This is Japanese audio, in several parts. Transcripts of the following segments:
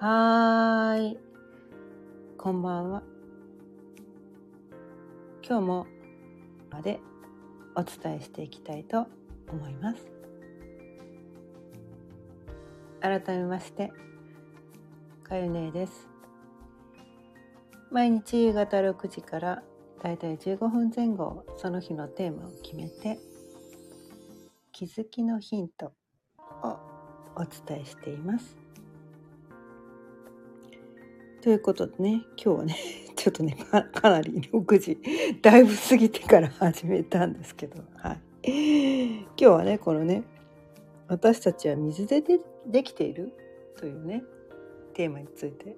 はーい。こんばんは。今日もまでお伝えしていきたいと思います。改めまして、かゆねです。毎日夕方6時からだいたい15分前後その日のテーマを決めて気づきのヒントをお伝えしています。ということでね今日はね ちょっとねかかなり6時だいぶ過ぎてから始めたんですけど、はい、今日はねこのね「私たちは水ででできている?」というねテーマについて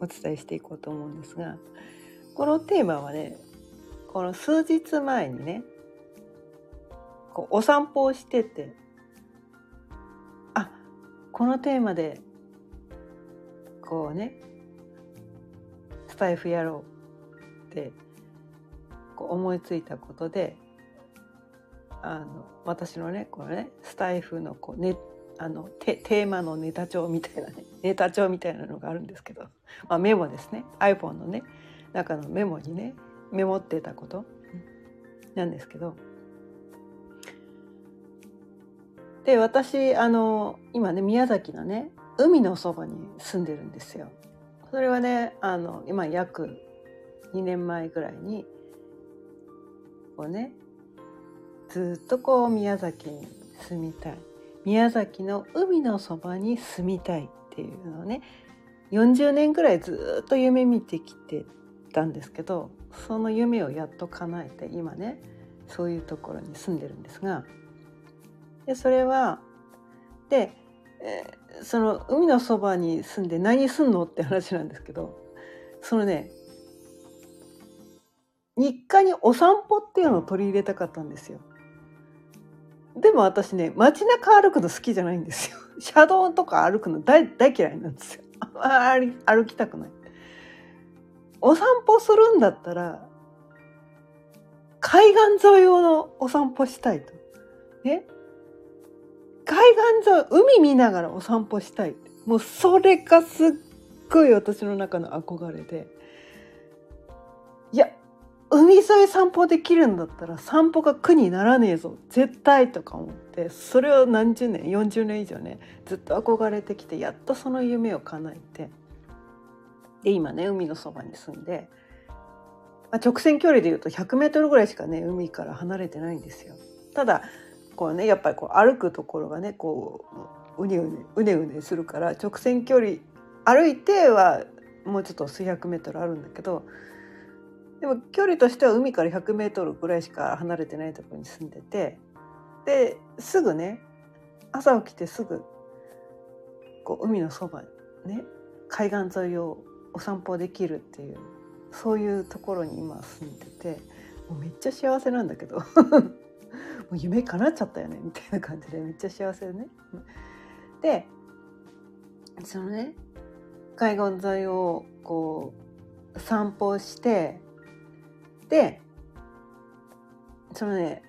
お伝えしていこうと思うんですがこのテーマはねこの数日前にねこうお散歩をしててあこのテーマでこうねタイフやろうってこう思いついたことであの私のねこのねスタイフのこうねあのテテーマのネタ帳みたいなね ネタ帳みたいなのがあるんですけど、まあ、メモですね iPhone のね中のメモにねメモってたことなんですけどで私あの今ね宮崎のね海のそばに住んでるんですよ。それはねあの今約2年前ぐらいにこうねずっとこう宮崎に住みたい。宮崎の海のそばに住みたいっていうのをね40年ぐらいずっと夢見てきてたんですけどその夢をやっと叶えて今ねそういうところに住んでるんですが。でそれはで、えその海のそばに住んで何すんのって話なんですけどそのね日課にお散歩っていうのを取り入れたかったんですよ。でも私ね街中歩くの好きじゃないんですよ。車道とか歩くの大大嫌いなんですよ。あんまり歩きたくない。お散歩するんだったら海岸沿いのお散歩したいと。ね？海岸沿い海見ながらお散歩したい。もうそれがすっごい私の中の憧れで。いや海沿い散歩できるんだったら散歩が苦にならねえぞ。絶対とか思って。それを何十年40年以上ねずっと憧れてきてやっとその夢を叶えて。で今ね海のそばに住んで、まあ、直線距離でいうと100メートルぐらいしかね海から離れてないんですよ。ただこうねやっぱりこう歩くところがねこううねうねうねうねするから直線距離歩いてはもうちょっと数百メートルあるんだけどでも距離としては海から100メートルぐらいしか離れてないところに住んでてですぐね朝起きてすぐこう海のそばね海岸沿いをお散歩できるっていうそういうところに今住んでてもうめっちゃ幸せなんだけど。もう夢叶っちゃったよねみたいな感じでめっちゃ幸せでね。でそのね海岸沿いをこう散歩してでそのね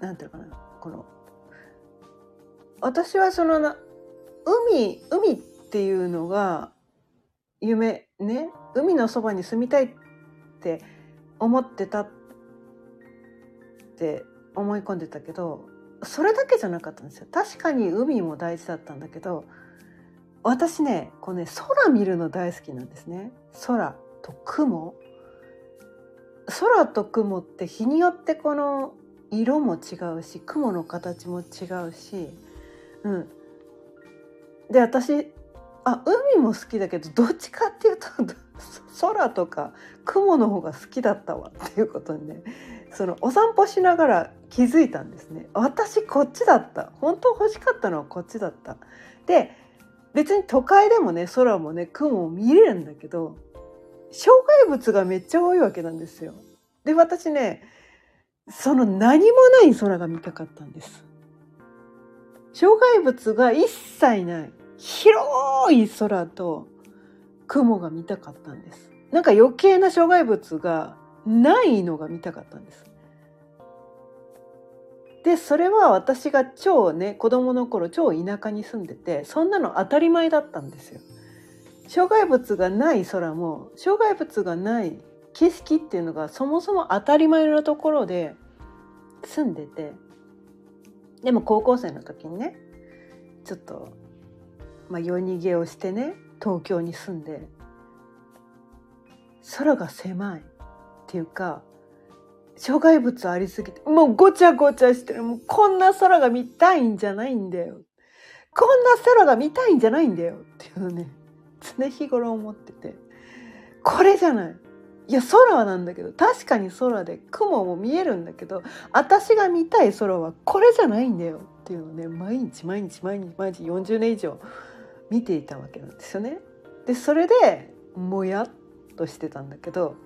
なんていうのかなこの私はそのな海海っていうのが夢ね海のそばに住みたいって思ってたって思い込んでたけどそれだけじゃなかったんですよ。確かに海も大事だったんだけど私ねこうね空見るの大好きなんですね。空と雲。空と雲って日によってこの色も違うし雲の形も違うしうん。で私あ海も好きだけどどっちかっていうと 空とか雲の方が好きだったわっていうことにねそのお散歩しながら気づいたんですね。私こっちだった。本当欲しかったのはこっちだった。で別に都会でもね空もね雲も見れるんだけど障害物がめっちゃ多いわけなんですよ。で私ねその何もない空が見たかったんです。障害物が一切ない広い空と雲が見たかったんです。なんか余計な障害物がないのが見たかったんです。でそれは私が超ね子供の頃超田舎に住んでてそんなの当たり前だったんですよ。障害物がない空も障害物がない景色っていうのがそもそも当たり前のところで住んでて。でも高校生の時にねちょっと、まあ、夜逃げをしてね東京に住んで空が狭い。ていうか障害物ありすぎてもうごちゃごちゃしてる。もうこんな空が見たいんじゃないんだよ。こんな空が見たいんじゃないんだよ。っていうのね常日頃思ってて。これじゃない。いや空はなんだけど確かに空で雲も見えるんだけど私が見たい空はこれじゃないんだよ。っていうのをね毎日毎日毎日毎日40年以上見ていたわけなんですよね。でそれでもやっとしてたんだけど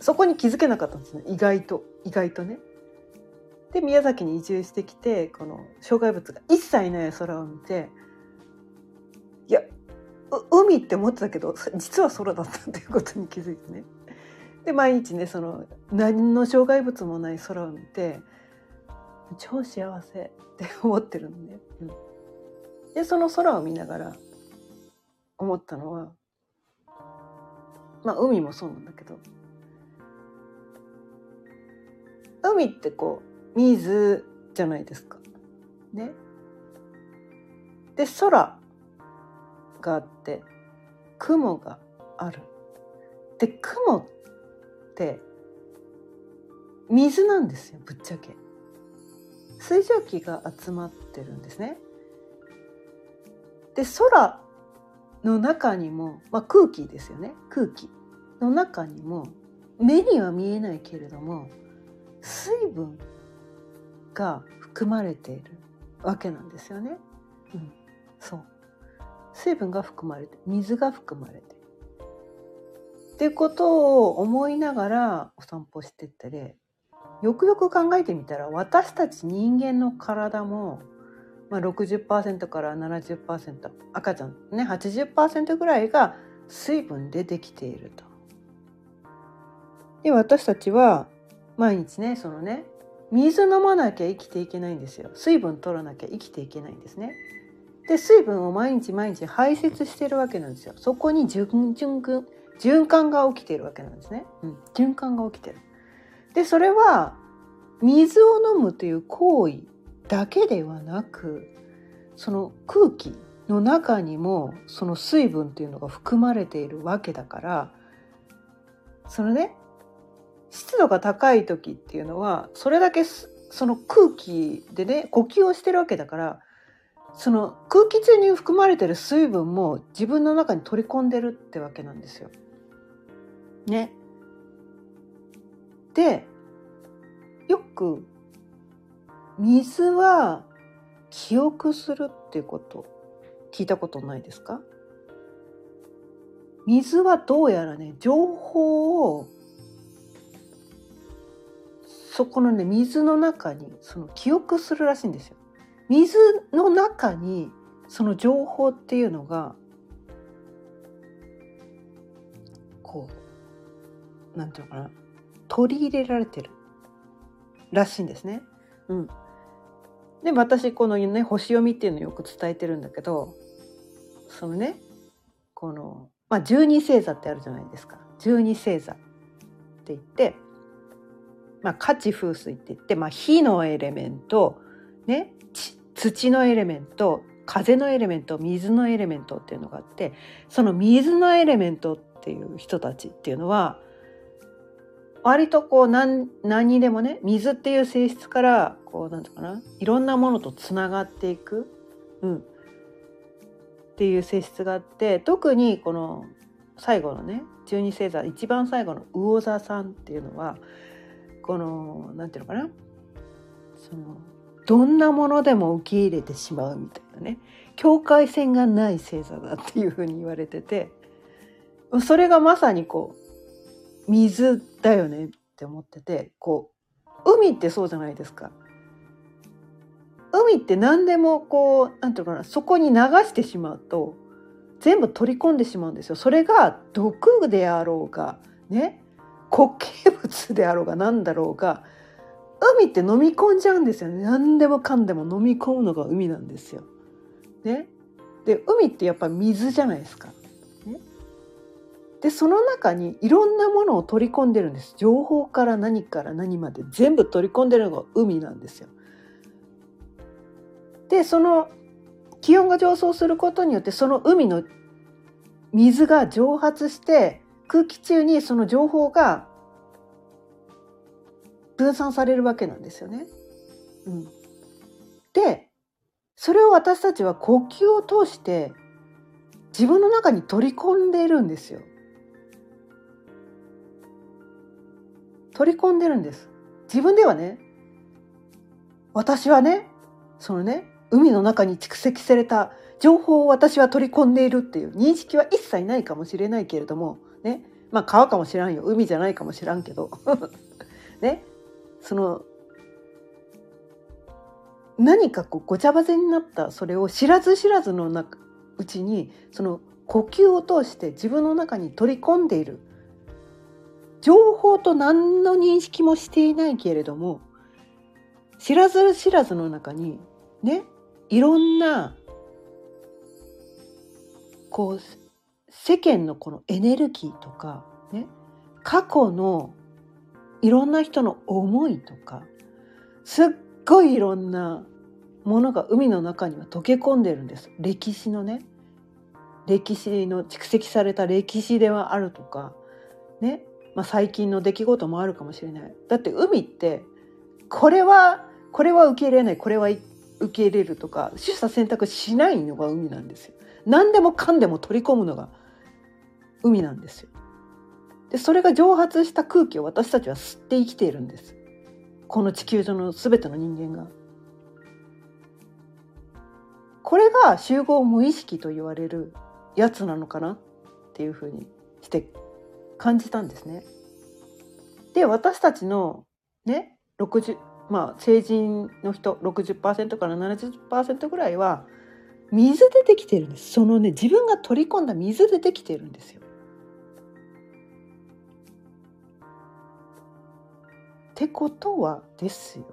そこに気づけなかったんですね意外と意外とね。で宮崎に移住してきてこの障害物が一切ない空を見ていや海って思ってたけど実は空だったっていうことに気づいてね。で毎日ねその何の障害物もない空を見て超幸せって思ってるのね。うん、でその空を見ながら思ったのはまあ海もそうなんだけど海ってこう水じゃないですか。ね。で空があって雲がある。で雲って水なんですよぶっちゃけ。水蒸気が集まってるんですね。で空の中にも、まあ、空気ですよね空気の中にも目には見えないけれども水分が含まれているわけなんですよね。うん、そう水分が含まれて水が含まれてっていうことを思いながらお散歩してってでよくよく考えてみたら私たち人間の体も、まあ60、から70%赤ちゃんね80%ぐらいが水分でできていると。で私たちは毎日ねそのね水飲まなきゃ生きていけないんですよ。水分取らなきゃ生きていけないんですね。で水分を毎日毎日排泄してるわけなんですよ。そこに循循循環が起きてるわけなんですね、うん、循環が起きてる。でそれは水を飲むという行為だけではなくその空気の中にもその水分っていうのが含まれているわけだからそのね湿度が高い時っていうのはそれだけその空気でね呼吸をしてるわけだからその空気中に含まれてる水分も自分の中に取り込んでるってわけなんですよ。ね。でよく水は記憶するっていうこと聞いたことないですか？水はどうやらね情報をそこのね水の中にその記憶するらしいんですよ。水の中にその情報っていうのがこうなんていうのかな取り入れられてるらしいんですね。うん、で私このね星読みっていうのをよく伝えてるんだけどそのねこの、まあ、十二星座ってあるじゃないですか十二星座って言ってまあ、価値風水って言って、まあ、火のエレメント、ね、土のエレメント風のエレメント水のエレメントっていうのがあってその水のエレメントっていう人たちっていうのは割とこう何何にでもね水っていう性質からこうなんていうかないろんなものとつながっていく、うん、っていう性質があって特にこの最後のね十二星座一番最後の魚座さんっていうのはこの何て言うのかな？そのどんなものでも受け入れてしまうみたいなね。境界線がない星座だっていうふうに言われてて。それがまさにこう水だよねって思ってて。こう海ってそうじゃないですか。海って何でもこう何て言うのかな？そこに流してしまうと全部取り込んでしまうんですよ。それが毒であろうがね。固形物であろうが何だろうが海って飲み込んじゃうんですよね何でもかんでも飲み込むのが海なんですよ。ね、で海ってやっぱり水じゃないですか。ね、でその中にいろんなものを取り込んでるんです情報から何から何まで全部取り込んでるのが海なんですよ。でその気温が上昇することによってその海の水が蒸発して空気中にその情報が分散されるわけなんですよね。うん、でそれを私たちは呼吸を通して自分の中に取り込んでいるんですよ。取り込んでるんです。自分ではね私はねそのね海の中に蓄積された情報を私は取り込んでいるっていう認識は一切ないかもしれないけれどもね。まあ川かもしらんよ。海じゃないかもしらんけど。ね。その何かこうごちゃ混ぜになったそれを知らず知らずのうちにその呼吸を通して自分の中に取り込んでいる。情報と何の認識もしていないけれども知らず知らずの中にね。いろんなこう世間のこのエネルギーとかね過去のいろんな人の思いとかすっごいいろんなものが海の中には溶け込んでるんです。歴史のね歴史の蓄積された歴史ではあるとかね、まあ、最近の出来事もあるかもしれない。だって海ってこれはこれは受け入れないこれは受け入れるとか取捨選択しないのが海なんですよ。何でもかんでも取り込むのが海なんですよ。でそれが蒸発した空気を私たちは吸って生きているんです。この地球上の全ての人間が。これが集合無意識と言われるやつなのかな？っていうふうにして感じたんですね。で私たちのね60まあ成人の人60%から70%ぐらいは水でできてるんです。そのね自分が取り込んだ水でできてるんですよ。ってことはですよ。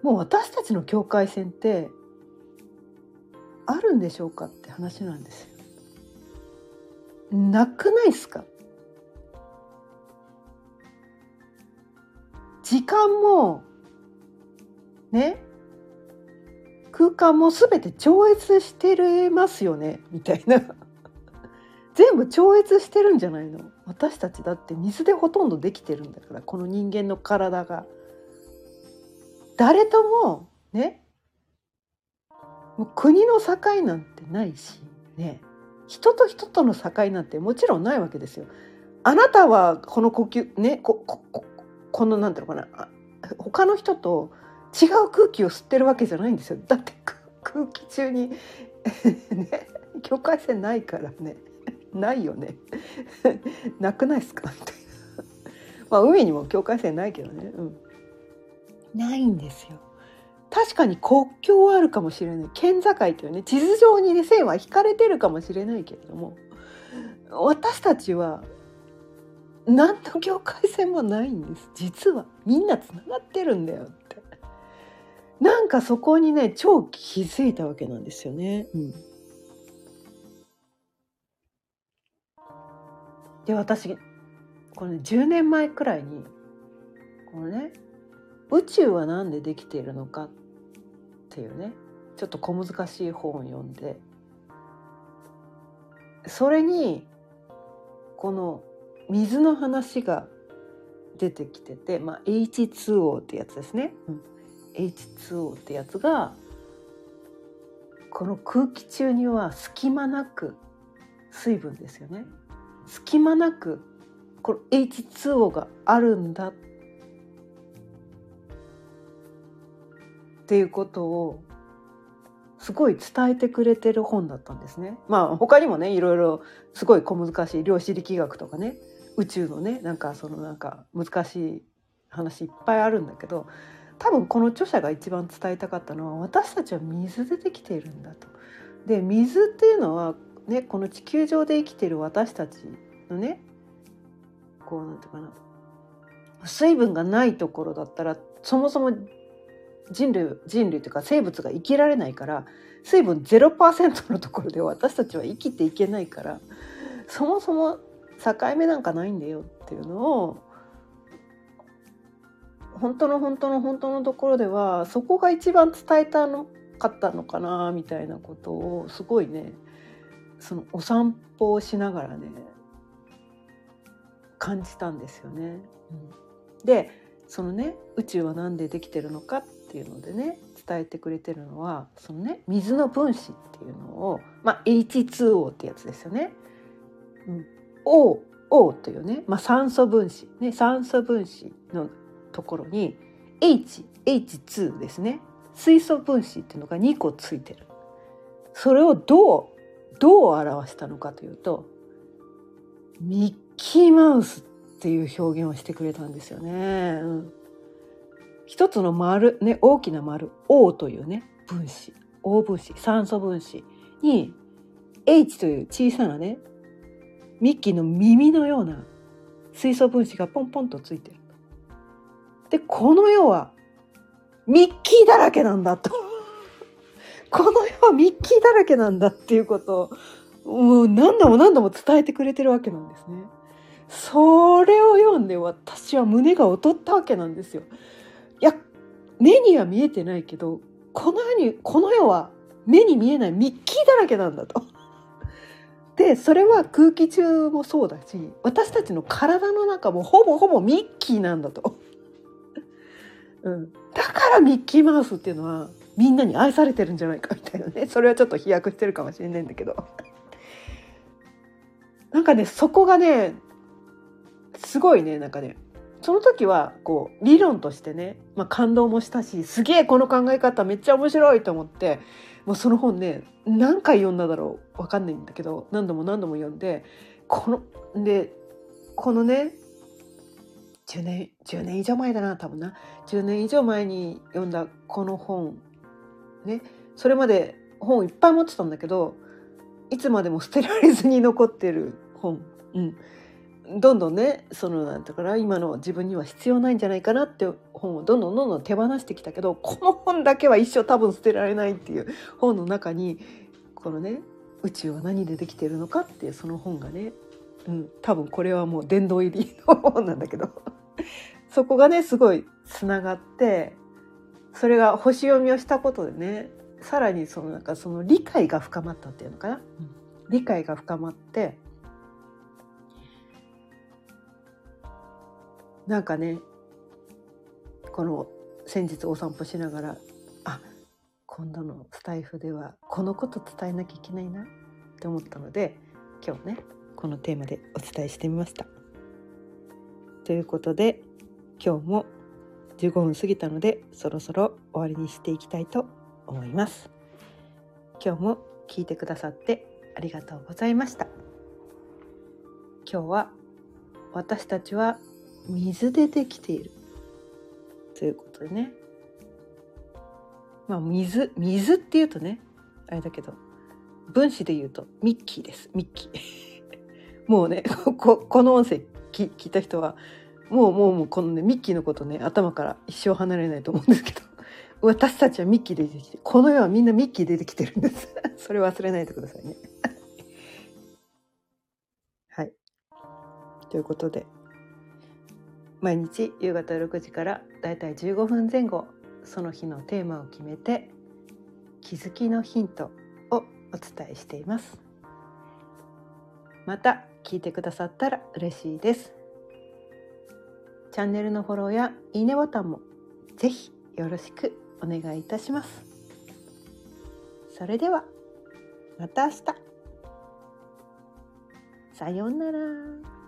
もう私たちの境界線ってあるんでしょうかって話なんですよ。なくないっすか？時間もね空間も全て超越してるますよねみたいな。全部超越してるんじゃないの？私たちだって水でほとんどできてるんだからこの人間の体が。誰ともねもう国の境なんてないしね。人と人との境なんてもちろんないわけですよ。あなたはこの呼吸ねこここのなんていうのかな？他の人と違う空気を吸ってるわけじゃないんですよ。だって空気中に ね境界線ないからね。ないよね。なくないですか？みたいなまあ海にも境界線ないけどね、うん、ないんですよ。確かに国境はあるかもしれない。県境というね地図上に、ね、線は引かれてるかもしれないけれども私たちは何の境界線もないんです。実はみんなつながってるんだよって。なんかそこにね超気づいたわけなんですよね。うん、で私これ、ね、10年前くらいにこのね宇宙は何でできているのかっていうねちょっと小難しい本を読んでそれにこの水の話が出てきてて、まあ、H2O ってやつですね、うん、H2O ってやつがこの空気中には隙間なく水分ですよね。隙間なくこの H2O があるんだっていうことをすごい伝えてくれてる本だったんですね。まあ他にもねいろいろすごい小難しい量子力学とかね宇宙のねなんかそのなんか難しい話いっぱいあるんだけど多分この著者が一番伝えたかったのは私たちは水でできているんだと。で水っていうのはねこの地球上で生きてる私たちのねこうなんていうかな水分がないところだったらそもそも人類人類というか生物が生きられないから水分0%のところで 私たちは生きていけないからそもそも境目なんかないんだよっていうのを本当の本当の本当のところではそこが一番伝えたのかったのかなみたいなことをすごいねそのお散歩をしながらね感じたんですよね。うん、でそのね宇宙は何でできてるのかっていうのでね伝えてくれてるのはそのね水の分子っていうのを、まあ、H2O ってやつですよね。うん、O, o というね、まあ、酸素分子、ね、酸素分子のところに H H2 ですね水素分子っていうのが2個ついてる。それをどうどう表したのかというとミッキーマウスっていう表現をしてくれたんですよね。うん、一つの丸ね大きな丸 O というね分子 O 分子酸素分子に H という小さなねミッキーの耳のような水素分子がポンポンとついてる。でこの世はミッキーだらけなんだと。この世はミッキーだらけなんだっていうことをもう何度も何度も伝えてくれてるわけなんですね。それを読んで私は胸が劣ったわけなんですよ。いや目には見えてないけどこの世にこの世は目に見えないミッキーだらけなんだと。でそれは空気中もそうだし私たちの体の中もほぼほぼミッキーなんだと。うん、だからミッキーマウスっていうのはみんなに愛されてるんじゃないかみたいなね。それはちょっと飛躍してるかもしれないんだけど。なんかねそこがねすごいねなんかね。その時はこう理論としてね、まあ、感動もしたしすげえこの考え方めっちゃ面白いと思ってもうその本ね何回読んだだろう分かんないんだけど何度も何度も読んでこのでこのね10年10年以上前だな多分な。10年以上前に読んだこの本ね。それまで本いっぱい持ってたんだけどいつまでも捨てられずに残ってる本、うん、どんどんねそのなんだから今の自分には必要ないんじゃないかなって本をどんどんどんどん手放してきたけどこの本だけは一生多分捨てられないっていう本の中にこのね宇宙は何でできてるのかっていうその本がね、うん、多分これはもう殿堂入りの本なんだけど。そこがねすごいつながってそれが星読みをしたことでねさらにそのなんかその理解が深まったっていうのかな、うん、理解が深まってなんかねこの先日お散歩しながらあ今度のスタイフではこのこと伝えなきゃいけないなって思ったので今日ねこのテーマでお伝えしてみました。ということで今日も15分過ぎたのでそろそろ終わりにしていきたいと思います。今日も聞いてくださってありがとうございました。今日は私たちは水でできているということでねまあ水水っていうとねあれだけど分子で言うとミッキーですミッキー もうねこ この音声聞いた人はもうもうもうこのねミッキーのことね頭から一生離れないと思うんですけど。私たちはミッキー出てきてこの世はみんなミッキーでできてるんです。それ忘れないでくださいね。はい。ということで毎日夕方6時からだいたい15分前後その日のテーマを決めて気づきのヒントをお伝えしています。また聞いてくださったら嬉しいです。チャンネルのフォローやいいねボタンもぜひよろしくお願いいたしますそれではまた明日さようなら。